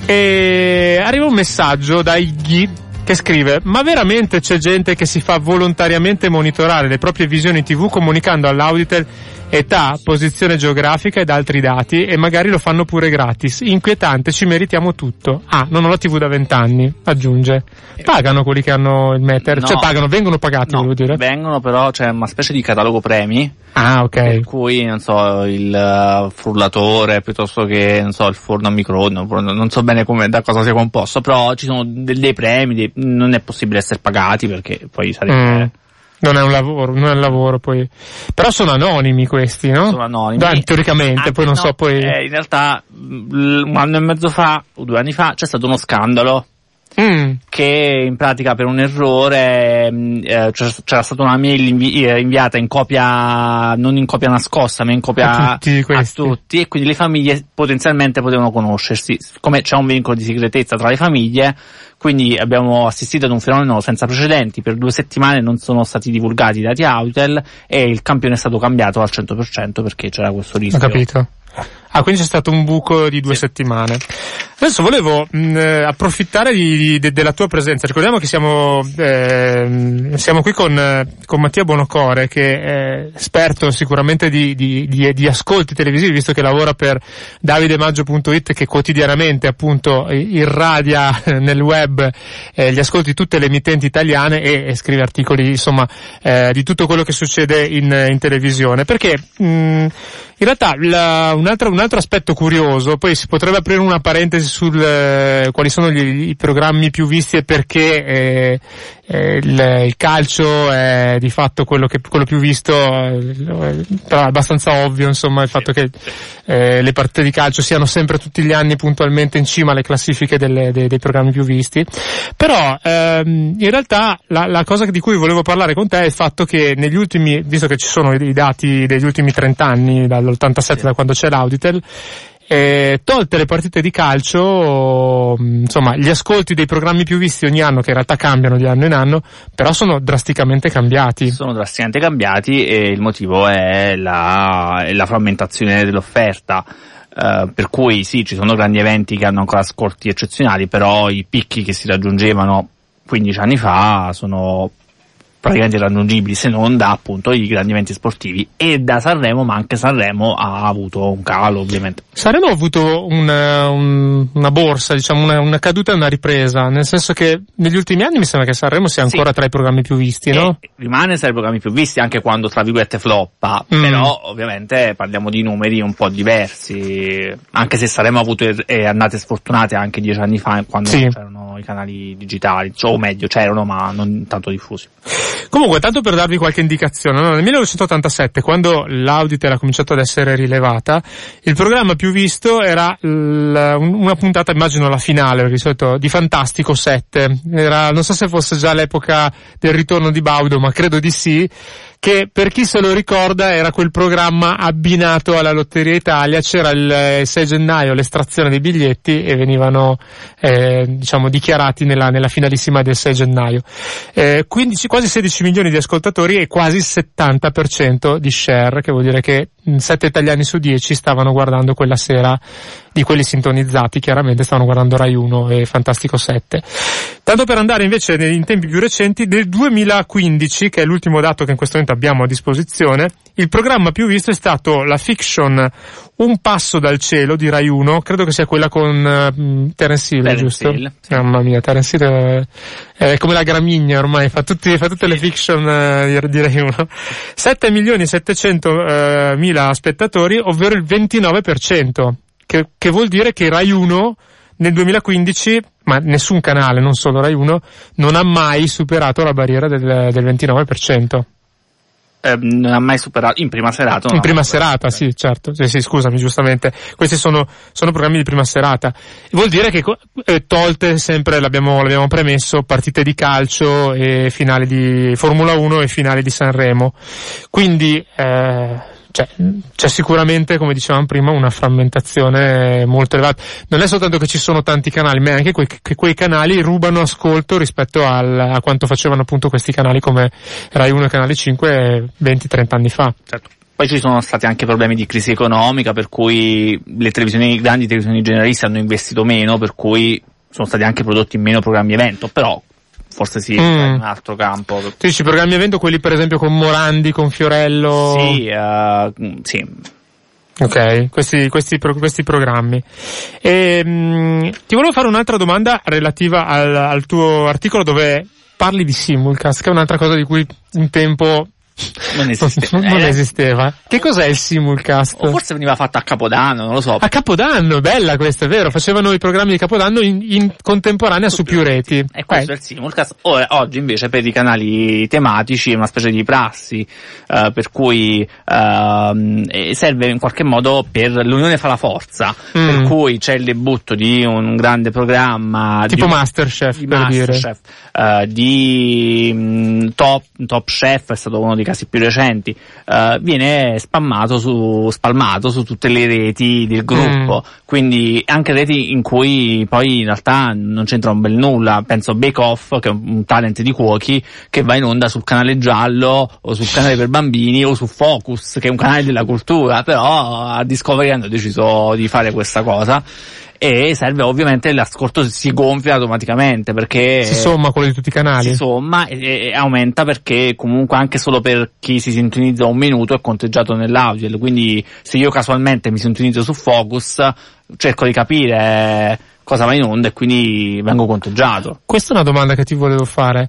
E arriva un messaggio da Iggy che scrive ma veramente c'è gente che si fa volontariamente monitorare le proprie visioni tv comunicando all'Auditel età, posizione geografica ed altri dati e magari lo fanno pure gratis. Inquietante, ci meritiamo tutto. Ah, non ho la tv da 20 anni, aggiunge. Pagano quelli che hanno il meter? No. Cioè pagano, vengono pagati, No, volevo dire. vengono però, c'è una specie di catalogo premi, Ah, ok. per cui, non so, il eh, frullatore piuttosto che, non so, il forno a microonde, non so bene come, da cosa sia composto, però ci sono dei, dei premi, dei- non è possibile essere pagati perché poi sarebbe... Mm. Non è un lavoro, non è un lavoro poi. Però sono anonimi questi, no? sono anonimi. Dai, teoricamente, poi non no, so poi. eh, in realtà, mh, un anno e mezzo fa, o due anni fa, c'è stato uno scandalo Mm. che in pratica per un errore mh, eh, c'era, stata una mail invi- eh, inviata in copia non in copia nascosta ma in copia A tutti questi. tutti, e quindi le famiglie potenzialmente potevano conoscersi siccome c'è un vincolo di segretezza tra le famiglie quindi abbiamo assistito ad un fenomeno senza precedenti per due settimane non sono stati divulgati i dati Autel e il campione è stato cambiato al 100% perché c'era questo Ho rischio capito. Ah, quindi c'è stato un buco di due settimane. Adesso volevo mh, eh, approfittare di- di- de- della tua presenza. Ricordiamo che siamo, ehm, siamo qui con, eh, con Mattia Bonocore, che è esperto sicuramente di, di- di- ascolti televisivi, visto che lavora per davidemaggio.it, che quotidianamente appunto irradia eh, nel web eh, gli ascolti di tutte le emittenti italiane e, e scrive articoli, insomma, eh, di tutto quello che succede in, in televisione. Perché mh, in realtà la- un, altro, un altro aspetto curioso, poi si potrebbe aprire una parentesi sul eh, quali sono gli- i programmi più visti e perché eh, eh, il, il calcio è di fatto quello, che, quello più visto, eh, però è abbastanza ovvio insomma il fatto che eh, le partite di calcio siano sempre tutti gli anni puntualmente in cima alle classifiche delle- dei, dei programmi più visti. Però ehm, in realtà la, la cosa di cui volevo parlare con te è il fatto che negli ultimi, visto che ci sono i, i dati degli ultimi 30 anni, dall'87 da quando c'è l'Auditel, eh, tolte le partite di calcio, mh, insomma, gli ascolti dei programmi più visti ogni anno, che in realtà cambiano di anno in anno, però sono drasticamente cambiati. sono drasticamente cambiati e il motivo è la, la frammentazione dell'offerta. Eh, per cui sì, ci sono grandi eventi che hanno ancora ascolti eccezionali, però i picchi che si raggiungevano 15 anni fa sono praticamente irraggiungibili se non da appunto i grandi eventi sportivi e da Sanremo, ma anche Sanremo ha avuto un calo ovviamente. Sanremo ha avuto una, un- una borsa, diciamo, una, una caduta e una ripresa, nel senso che negli ultimi anni mi sembra che Sanremo sia ancora Sì. tra i programmi più visti, no? E rimane tra i programmi più visti anche quando tra virgolette floppa, Mm. però ovviamente parliamo di numeri un po' diversi, anche se saremmo avuto er- eh, annate sfortunate anche dieci anni fa quando Sì. c'erano i canali digitali, cioè, o meglio c'erano ma non tanto diffusi. Comunque, tanto per darvi qualche indicazione, no? nel 1987, quando l'Auditel ha cominciato ad essere rilevata, il programma più visto era l- un- una puntata, immagino la finale, perché di solito, di Fantastico 7. Era, non so se fosse già l'epoca del ritorno di Baudo, ma credo di sì, che per chi se lo ricorda era quel programma abbinato alla Lotteria Italia, c'era il eh, 6 gennaio l'estrazione dei biglietti e venivano eh, diciamo dichiarati nella, nella finalissima del 6 gennaio. Eh, 15, quasi 16 milioni di ascoltatori e quasi il 70% di share, che vuol dire che 7 italiani su 10 stavano guardando quella sera di quelli sintonizzati, chiaramente stavano guardando Rai 1 e Fantastico 7. Tanto per andare invece in tempi più recenti, nel 2015, che è l'ultimo dato che in questo momento abbiamo a disposizione, il programma più visto è stato la fiction Un passo dal cielo di Rai 1, credo che sia quella con eh, Terence Hill, Terence giusto? Hill, sì. Mamma mia, Terence Hill è, è come la gramigna ormai, fa, tutti, fa tutte le fiction eh, di, Rai 1. 7 milioni e 700 eh, mila spettatori, ovvero il 29%, che, che vuol dire che Rai 1 nel 2015, ma nessun canale, non solo Rai 1, non ha mai superato la barriera del, del 29%. Eh, non ha mai superato, in prima serata. non In prima serata, sì, certo. Sì, sì, scusami, giustamente. Questi sono, sono programmi di prima serata. Vuol dire che, eh, tolte sempre, l'abbiamo, l'abbiamo premesso, partite di calcio e finali di Formula 1 e finali di Sanremo. Quindi, eh, cioè, c'è sicuramente, come dicevamo prima, una frammentazione molto elevata. Non è soltanto che ci sono tanti canali, ma è anche quei, che quei canali rubano ascolto rispetto al, a quanto facevano appunto questi canali come Rai 1 e Canale 5 20-30 anni fa. Certo. Poi ci sono stati anche problemi di crisi economica, per cui le televisioni, le grandi televisioni generaliste hanno investito meno, per cui sono stati anche prodotti meno programmi evento, però forse sì, Mm. è un altro campo. Tu dici programmi evento quelli per esempio con Morandi, con Fiorello? Sì, eh, sì. Ok, questi, questi, questi programmi. E, mh, ti volevo fare un'altra domanda relativa al, al tuo articolo dove parli di simulcast, che è un'altra cosa di cui un tempo Non esisteva. non Era- esisteva. Che cos'è il simulcast? O forse veniva fatta a Capodanno, non lo so. A Capodanno, bella questa, è vero. Facevano i programmi di Capodanno in, in contemporanea su più reti. E questo Eh, è il simulcast. Ora, oggi invece per i canali tematici è una specie di prassi, eh, per cui eh, serve in qualche modo per l'unione fa la forza. Mm. Per cui c'è il debutto di un grande programma Tipo di, Masterchef, di per dire. Masterchef, eh, di mm, top, top Chef, è stato uno dei casi più recenti, eh, viene spammato su, spalmato su tutte le reti del gruppo, Mm. quindi anche reti in cui poi in realtà non c'entra un bel nulla, penso a Bake Off, che è un talent di cuochi, che va in onda sul canale giallo, o sul canale per bambini, o su Focus, che è un canale della cultura, però a Discovery hanno deciso di fare questa cosa. E serve ovviamente l'ascolto si gonfia automaticamente perché Si somma quello di tutti i canali. si somma e, e aumenta perché comunque anche solo per chi si sintonizza un minuto è conteggiato nell'audio. Quindi se io casualmente mi sintonizzo su Focus, cerco di capire cosa va in onda e quindi vengo conteggiato. Questa è una domanda che ti volevo fare.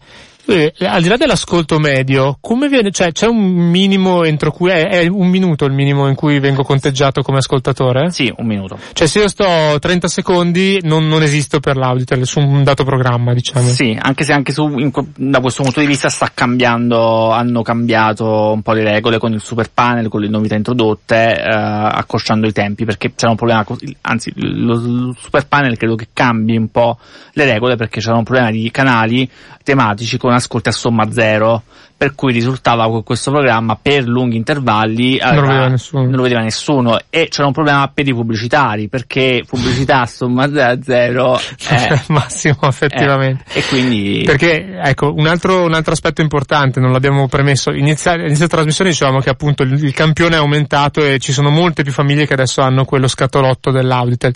Eh, al di là dell'ascolto medio, come viene, cioè c'è un minimo entro cui è, è un minuto il minimo in cui vengo conteggiato come ascoltatore? Sì, un minuto. Cioè se io sto 30 secondi non, non esisto per l'auditor su un dato programma, diciamo. Sì, anche se anche su, in da questo punto di vista sta cambiando, hanno cambiato un po' le regole con il super panel, con le novità introdotte, eh, accorciando i tempi, perché c'era un problema, anzi lo, lo super panel credo che cambi un po' le regole perché c'era un problema di canali tematici con ascolti a somma zero, per cui risultava che questo programma per lunghi intervalli Non lo vedeva nessuno. non lo vedeva nessuno e c'era un problema per i pubblicitari perché pubblicità a somma zero eh, Massimo, effettivamente. eh, e quindi Perché, ecco, un altro, un altro aspetto importante, non l'abbiamo premesso, inizia, inizio trasmissione dicevamo che appunto il, il campione è aumentato e ci sono molte più famiglie che adesso hanno quello scatolotto dell'Auditel,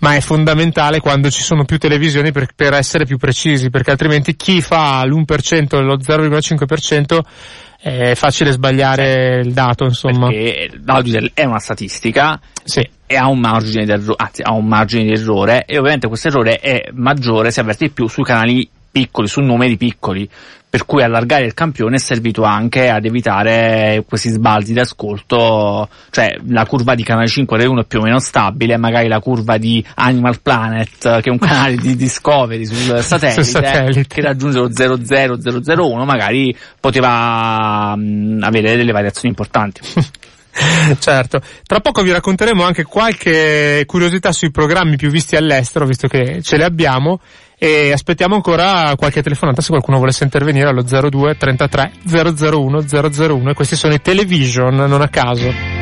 ma è fondamentale quando ci sono più televisioni per, per essere più precisi, perché altrimenti chi fa l'1% e lo 0,5% è facile sbagliare il dato, insomma. perché l'audio è una statistica Sì. e ha un margine di errore, anzi ha un margine di errore e ovviamente questo errore è maggiore, si avverte di più sui canali piccoli, su numeri piccoli, per cui allargare il campione è servito anche ad evitare questi sbalzi di ascolto, cioè la curva di canale 5 Rai 1 è più o meno stabile, magari la curva di Animal Planet, che è un canale di Discovery sul satellite, satellite. che raggiunge lo 00001, magari poteva mh, avere delle variazioni importanti. Certo, tra poco vi racconteremo anche qualche curiosità sui programmi più visti all'estero, visto che ce le abbiamo, e aspettiamo ancora qualche telefonata se qualcuno volesse intervenire allo 02 33 001 001 e questi sono i television, non a caso.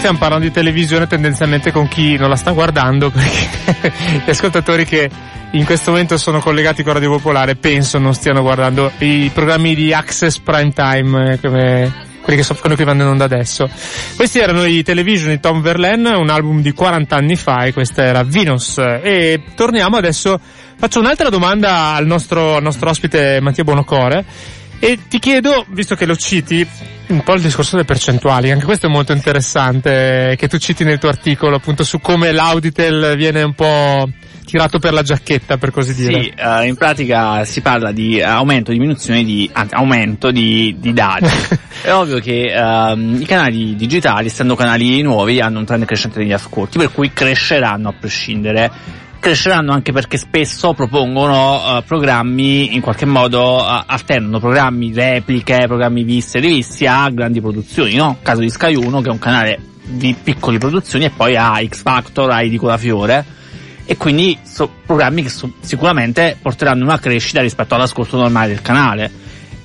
Stiamo parlando di televisione tendenzialmente con chi non la sta guardando perché gli ascoltatori che in questo momento sono collegati con Radio Popolare penso non stiano guardando i programmi di Access Prime Time eh, come quelli che, so, quelli che vanno in onda adesso. Questi erano i Television di Tom Verlaine, un album di 40 anni fa e questa era Venus. E torniamo adesso, faccio un'altra domanda al nostro, al nostro ospite Mattia Bonocore e ti chiedo, visto che lo citi, un po' il discorso delle percentuali, anche questo è molto interessante, che tu citi nel tuo articolo appunto su come l'Auditel viene un po' tirato per la giacchetta, per così dire. Sì, eh, in pratica si parla di aumento, diminuzione di, anzi, aumento di, di dati. È ovvio che ehm, i canali digitali, essendo canali nuovi, hanno un trend crescente degli ascolti, per cui cresceranno a prescindere. Cresceranno anche perché spesso propongono eh, programmi, in qualche modo eh, alternano programmi repliche, programmi visti e rivisti a grandi produzioni, no? Caso di Sky 1 che è un canale di piccole produzioni e poi ha X Factor, ha Edicola Fiore e quindi sono programmi che so- sicuramente porteranno una crescita rispetto all'ascolto normale del canale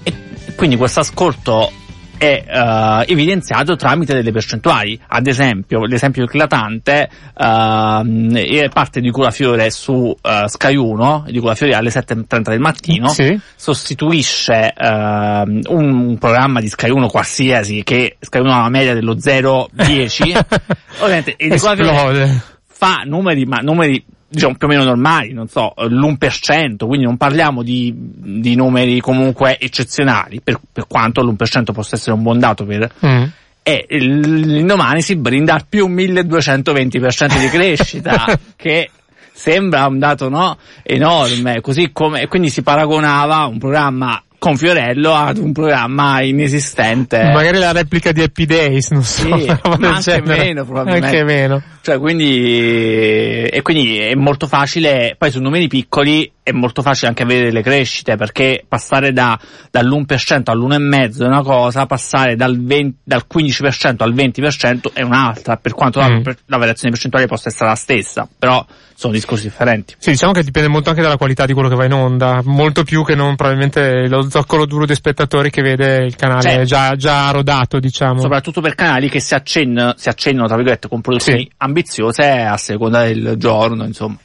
e quindi questo ascolto è eh, evidenziato tramite delle percentuali ad esempio l'esempio eclatante ehm, è parte di Curafiore su eh, Sky 1 di Curafiore alle 7.30 del mattino Sì. sostituisce ehm, un programma di Sky 1 qualsiasi che Sky 1 ha una media dello 0,10 ovviamente e di Curafiore Esplode. fa numeri, ma numeri diciamo più o meno normali, non so, l'1%, quindi non parliamo di, di numeri comunque eccezionali, per, per quanto l'1% possa essere un buon dato per... Mm. E il- l'indomani si brinda al più 1220% di crescita, che sembra un dato no, enorme, così come, quindi si paragonava un programma con Fiorello ad un programma inesistente. Magari la replica di Happy Days, non so. Sì, ma anche genere. meno, probabilmente. Anche meno. Cioè, quindi, e quindi è molto facile, poi su numeri piccoli è molto facile anche avere le crescite, perché passare da, dall'1% all'1,5% è una cosa, passare dal, 20 dal 15% al 20% è un'altra, per quanto la, Mm. la variazione percentuale possa essere la stessa, però sono discorsi differenti. Sì, diciamo che dipende molto anche dalla qualità di quello che va in onda, molto più che non probabilmente lo zoccolo duro dei spettatori che vede il canale Certo. già, già rodato, diciamo. Soprattutto per canali che si accennano, si accennano tra virgolette, con produzioni Sì. Ambiziose a seconda del giorno, insomma.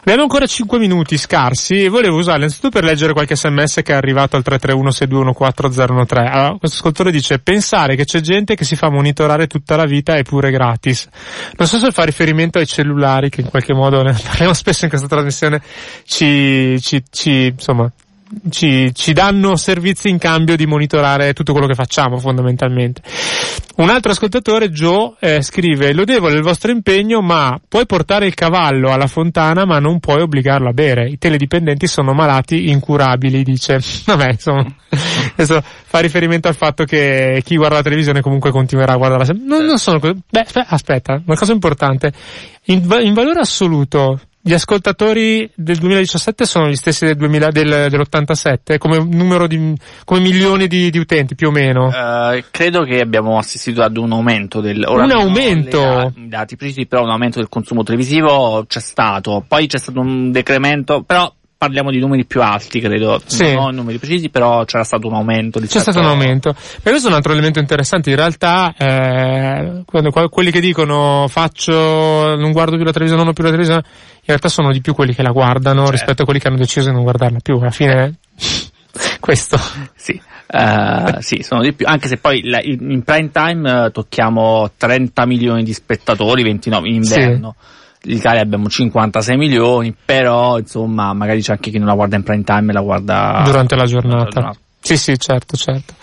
Abbiamo ancora 5 minuti scarsi e volevo usarli innanzitutto per leggere qualche sms che è arrivato al 331-6214013. Allora, questo ascoltatore dice, pensare che c'è gente che si fa monitorare tutta la vita è pure gratis. Non so se fa riferimento ai cellulari che in qualche modo, ne parliamo spesso in questa trasmissione, ci, ci, ci insomma, ci, ci danno servizi in cambio di monitorare tutto quello che facciamo fondamentalmente. Un altro ascoltatore, Joe, eh, scrive lodevole il vostro impegno ma puoi portare il cavallo alla fontana ma non puoi obbligarlo a bere. I teledipendenti sono malati incurabili, dice. Vabbè, insomma, questo fa riferimento al fatto che chi guarda la televisione comunque continuerà a guardarla. Non, non sono così. Beh, aspe- aspetta, una cosa importante. In, in valore assoluto, gli ascoltatori del 2017 sono gli stessi del 2000, del, dell'87, come numero di, come milioni di, di utenti più o meno. Eh, credo che abbiamo assistito ad un aumento del Un aumento? I dati precisi, però un aumento del consumo televisivo c'è stato. Poi c'è stato un decremento, però parliamo di numeri più alti, credo. Sì. Non numeri precisi, però c'era stato un aumento. C'è stato un aumento. E questo è un altro elemento interessante. In realtà, eh, quando, qua- quelli che dicono faccio, non guardo più la televisione, non ho più la televisione, in realtà sono di più quelli che la guardano Certo. rispetto a quelli che hanno deciso di non guardarla più. Alla fine, questo. Sì. Eh, sì, sono di più, anche se poi la- in prime time eh, tocchiamo 30 milioni di spettatori, 29 in inverno. In Italia abbiamo 56 milioni, però insomma magari c'è anche chi non la guarda in prime time e la guarda durante la giornata. Sì, sì, certo, certo.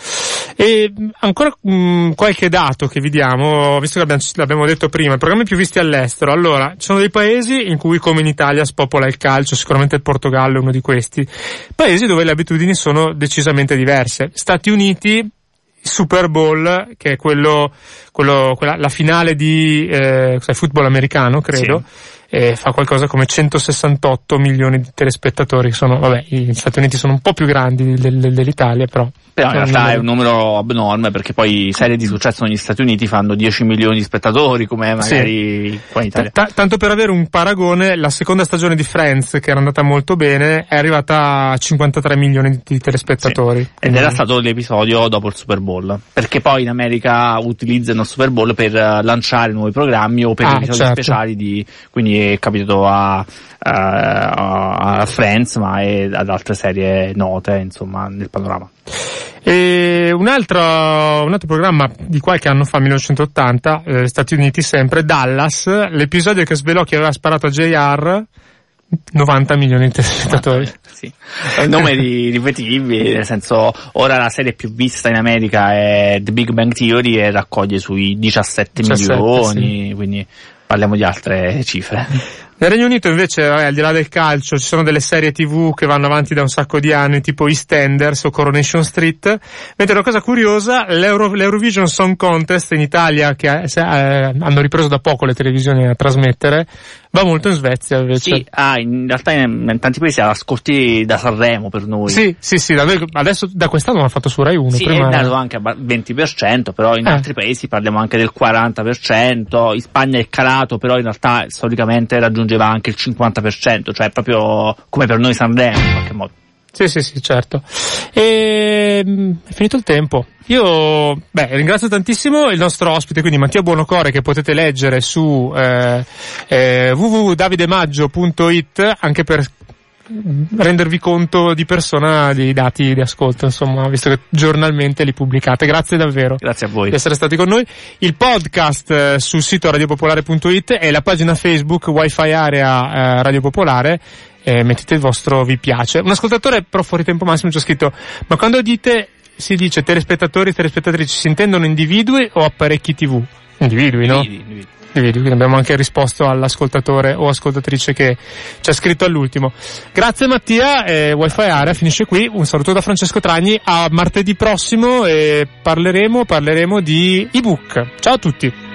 E mh, ancora mh, qualche dato che vi diamo, visto che abbiamo, l'abbiamo detto prima, i programmi più visti all'estero. Allora, ci sono dei paesi in cui, come in Italia, spopola il calcio, sicuramente il Portogallo è uno di questi. Paesi dove le abitudini sono decisamente diverse. Stati Uniti, Super Bowl, che è quello, quello quella, la finale di eh, football americano, credo. E fa qualcosa come 168 milioni di telespettatori, che sono, vabbè, gli Stati Uniti sono un po' più grandi del- del- dell'Italia, però. Però in realtà è numeri- un numero abnorme perché poi serie di successo negli Stati Uniti fanno 10 milioni di spettatori come magari qua in Italia. Ta- tanto per avere un paragone, la seconda stagione di Friends, che era andata molto bene, è arrivata a 53 milioni di telespettatori. Ed Quindi- era stato l'episodio dopo il Super Bowl. Perché poi in America utilizzano il Super Bowl per eh, lanciare nuovi programmi o per Ah, episodi certo. speciali di, quindi è capitato a, a, a Friends ma è ad altre serie note, insomma, nel panorama. E un altro, un altro programma di qualche anno fa, 1980, eh, Stati Uniti sempre, Dallas, l'episodio che svelò chi aveva sparato a JR, 90 milioni di telespettatori. Sì. Eh, Numeri ripetibili, nel senso, ora la serie più vista in America è The Big Bang Theory e raccoglie sui 17, 17, milioni, quindi parliamo di altre cifre. Nel Regno Unito invece, vabbè, al di là del calcio, ci sono delle serie tv che vanno avanti da un sacco di anni, tipo EastEnders o Coronation Street, mentre una cosa curiosa, l'Euro- l'Eurovision Song Contest in Italia, che eh, eh, hanno ripreso da poco le televisioni a trasmettere, va molto in Svezia invece. Sì, ah, in realtà in, in tanti paesi ha ascolti da Sanremo per noi. Sì, sì, sì, da noi- adesso da quest'anno l'hanno fatto su Rai 1. Sì, prima è dato anche al 20%, però in Eh. altri paesi parliamo anche del 40%, in Spagna è calato, però in realtà storicamente raggiungeva anche il 50%, cioè proprio come per noi Sanremo in qualche modo. Sì, sì, sì, certo. E mm, è finito il tempo. Io beh, ringrazio tantissimo il nostro ospite, quindi Mattia Buonocore, che potete leggere su eh, eh, www.davidemaggio.it anche per rendervi conto di persona dei dati di ascolto, insomma, visto che giornalmente li pubblicate. Grazie davvero Grazie a voi. di essere stati con noi. Il podcast eh, sul sito radiopopolare.it e la pagina Facebook Wi-Fi Area eh, Radio Popolare. Eh, mettete il vostro vi piace. Un ascoltatore però fuori tempo massimo ci ha scritto, ma quando dite, si dice telespettatori, telespettatrici, si intendono individui o apparecchi TV? Individui, no? Vedi. Individui, quindi abbiamo anche risposto all'ascoltatore o ascoltatrice che ci ha scritto all'ultimo. Grazie Mattia, eh, Wi-Fi Area finisce qui, un saluto da Francesco Tragni, a martedì prossimo e parleremo, parleremo di ebook. Ciao a tutti!